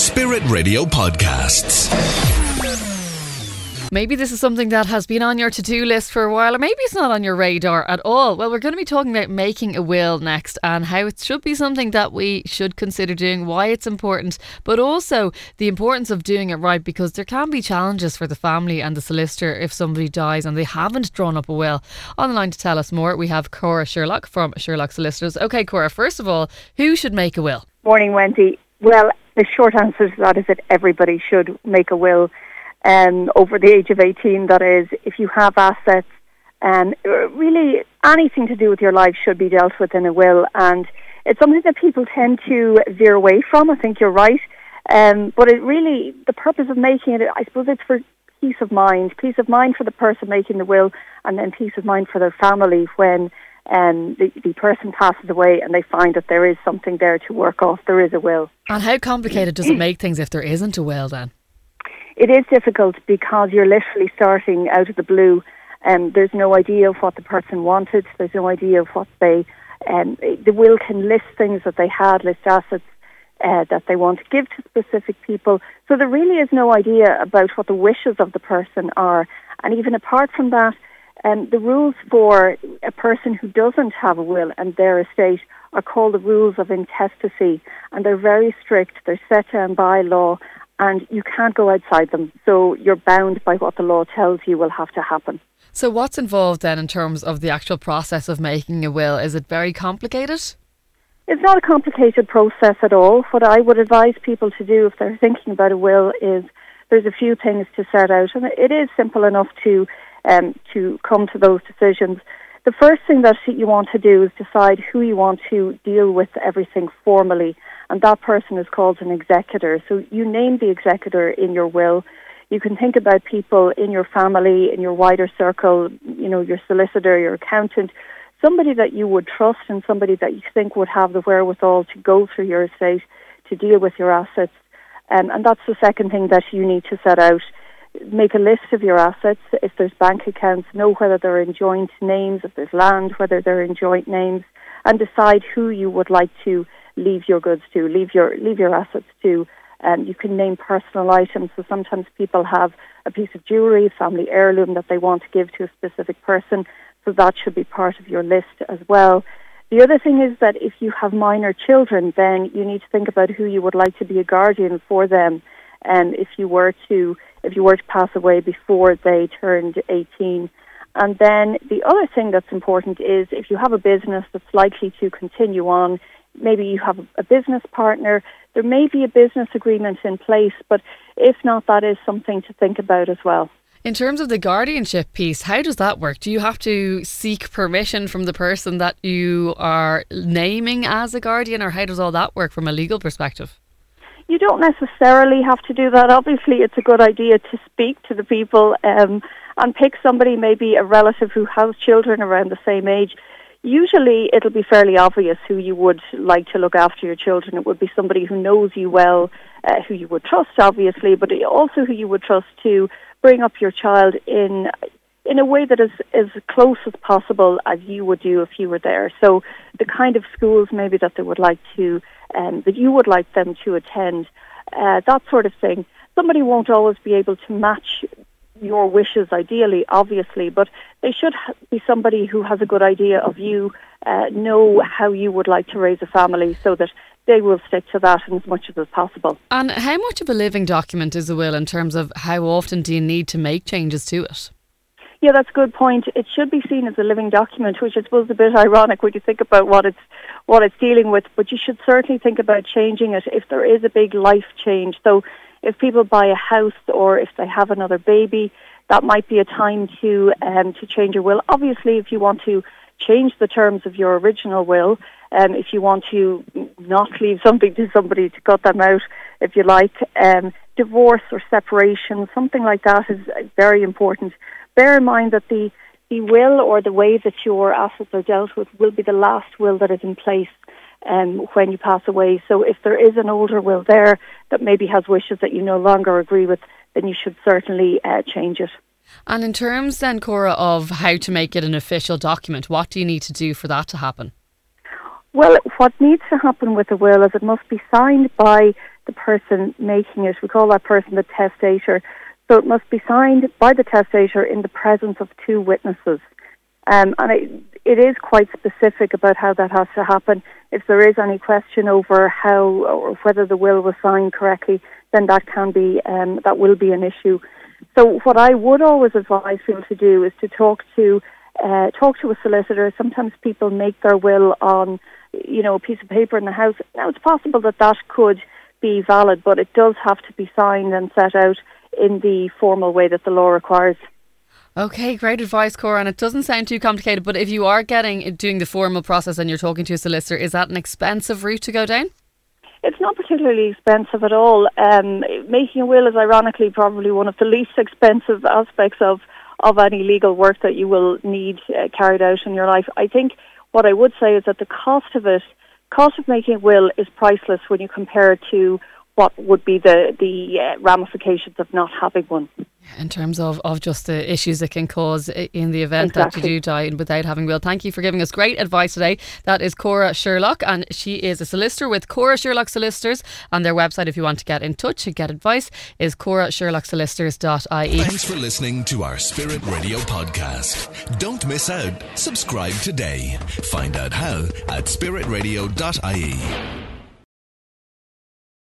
Spirit Radio Podcasts. Maybe this is something that has been on your to do list for a while, or maybe it's not on your radar at all. Well, we're going to be talking about making a will next and how it should be something that we should consider doing, why it's important, but also the importance of doing it right because there can be challenges for the family and the solicitor if somebody dies and they haven't drawn up a will. On the line to tell us more, we have Cora Sherlock from Sherlock Solicitors. Okay, Cora, first of all, who should make a will? Morning, Wendy. Well, the short answer to that is that everybody should make a will um, over the age of 18, that is, if you have assets, um, really anything to do with your life should be dealt with in a will. And it's something that people tend to veer away from. I think you're right. Um, but it really, the purpose of making it, I suppose it's for peace of mind. Peace of mind for the person making the will, and then peace of mind for their family when um, the, the person passes away and they find that there is something there to work off. There is a will. And how complicated does it make things if there isn't a will then? it is difficult because you're literally starting out of the blue. Um, there's no idea of what the person wanted. There's no idea of what they. Um, the will can list things that they had, list assets uh, that they want to give to specific people. So there really is no idea about what the wishes of the person are. And even apart from that, um, the rules for a person who doesn't have a will and their estate are called the rules of intestacy, and they're very strict. They're set down by law, and you can't go outside them. So you're bound by what the law tells you will have to happen. So, what's involved then in terms of the actual process of making a will? Is it very complicated? It's not a complicated process at all. What I would advise people to do if they're thinking about a will is there's a few things to set out, and it is simple enough to um, to come to those decisions. The first thing that you want to do is decide who you want to deal with everything formally and that person is called an executor. So you name the executor in your will. You can think about people in your family, in your wider circle, you know, your solicitor, your accountant, somebody that you would trust and somebody that you think would have the wherewithal to go through your estate, to deal with your assets. Um, and that's the second thing that you need to set out. Make a list of your assets. If there's bank accounts, know whether they're in joint names. If there's land, whether they're in joint names. And decide who you would like to leave your goods to, leave your leave your assets to. Um, you can name personal items. So sometimes people have a piece of jewellery, family heirloom that they want to give to a specific person. So that should be part of your list as well. The other thing is that if you have minor children, then you need to think about who you would like to be a guardian for them. And if you were to if you were to pass away before they turned 18. And then the other thing that's important is if you have a business that's likely to continue on, maybe you have a business partner, there may be a business agreement in place, but if not, that is something to think about as well. In terms of the guardianship piece, how does that work? Do you have to seek permission from the person that you are naming as a guardian, or how does all that work from a legal perspective? You don't necessarily have to do that. Obviously, it's a good idea to speak to the people um, and pick somebody, maybe a relative who has children around the same age, usually it'll be fairly obvious who you would like to look after your children. It would be somebody who knows you well, uh, who you would trust, obviously, but also who you would trust to bring up your child in in a way that is as close as possible as you would do if you were there. So the kind of schools maybe that they would like to, um, that you would like them to attend, uh, that sort of thing. Somebody won't always be able to match your wishes, ideally, obviously, but they should be somebody who has a good idea of you, uh, know how you would like to raise a family so that they will stick to that as much as possible. And how much of a living document is a will in terms of how often do you need to make changes to it? Yeah, that's a good point. It should be seen as a living document, which I suppose is a bit ironic when you think about what it's what it's dealing with. But you should certainly think about changing it if there is a big life change. So if people buy a house or if they have another baby, that might be a time to um, to change your will. Obviously, if you want to change the terms of your original will, um, if you want to not leave something to somebody to cut them out, if you like, um, divorce or separation, something like that is very important. Bear in mind that the the will or the way that your assets are dealt with will be the last will that is in place um, when you pass away. So if there is an older will there that maybe has wishes that you no longer agree with, then you should certainly uh, change it. And in terms then, Cora, of how to make it an official document, what do you need to do for that to happen? Well, what needs to happen with the will is it must be signed by the person making it. We call that person the testator. So it must be signed by the testator in the presence of two witnesses. Um, and it, it is quite specific about how that has to happen. If there is any question over how or whether the will was signed correctly, then that can be um, that will be an issue. So what I would always advise people to do is to talk to uh, talk to a solicitor. Sometimes people make their will on you know a piece of paper in the house. Now it's possible that that could be valid, but it does have to be signed and set out in the formal way that the law requires. Okay, great advice, Cora. And it doesn't sound too complicated, but if you are getting doing the formal process and you're talking to a solicitor, is that an expensive route to go down? It's not particularly expensive at all. Um, making a will is ironically probably one of the least expensive aspects of, of any legal work that you will need uh, carried out in your life. I think what I would say is that the cost of it, cost of making a will is priceless when you compare it to what would be the the uh, ramifications of not having one. In terms of, of just the issues it can cause in the event exactly. that you do die without having will. Thank you for giving us great advice today. That is Cora Sherlock, and she is a solicitor with Cora Sherlock Solicitors. And their website, if you want to get in touch and get advice, is corasherlocksolicitors.ie. Thanks for listening to our Spirit Radio podcast. Don't miss out. Subscribe today. Find out how at spiritradio.ie.